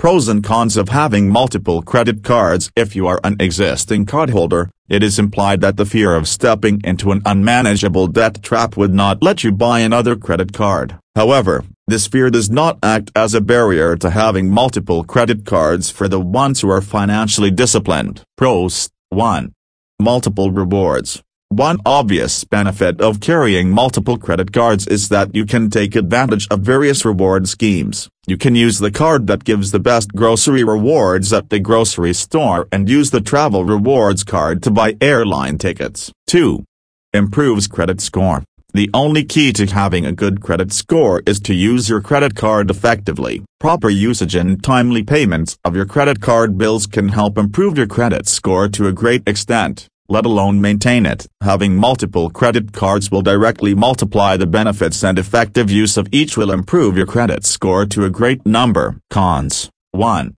Pros and cons of having multiple credit cards If you are an existing cardholder, it is implied that the fear of stepping into an unmanageable debt trap would not let you buy another credit card. However, this fear does not act as a barrier to having multiple credit cards for the ones who are financially disciplined. Pros 1. Multiple rewards. One obvious benefit of carrying multiple credit cards is that you can take advantage of various reward schemes. You can use the card that gives the best grocery rewards at the grocery store and use the travel rewards card to buy airline tickets. 2. Improves credit score. The only key to having a good credit score is to use your credit card effectively. Proper usage and timely payments of your credit card bills can help improve your credit score to a great extent let alone maintain it. Having multiple credit cards will directly multiply the benefits and effective use of each will improve your credit score to a great number. Cons 1.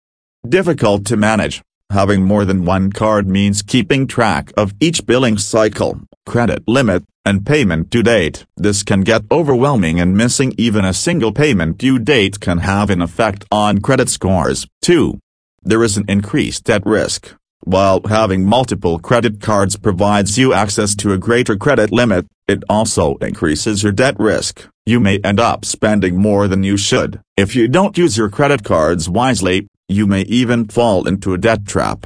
Difficult to manage. Having more than one card means keeping track of each billing cycle, credit limit, and payment due date. This can get overwhelming and missing even a single payment due date can have an effect on credit scores. 2. There is an increased debt risk. While having multiple credit cards provides you access to a greater credit limit, it also increases your debt risk. You may end up spending more than you should. If you don't use your credit cards wisely, you may even fall into a debt trap.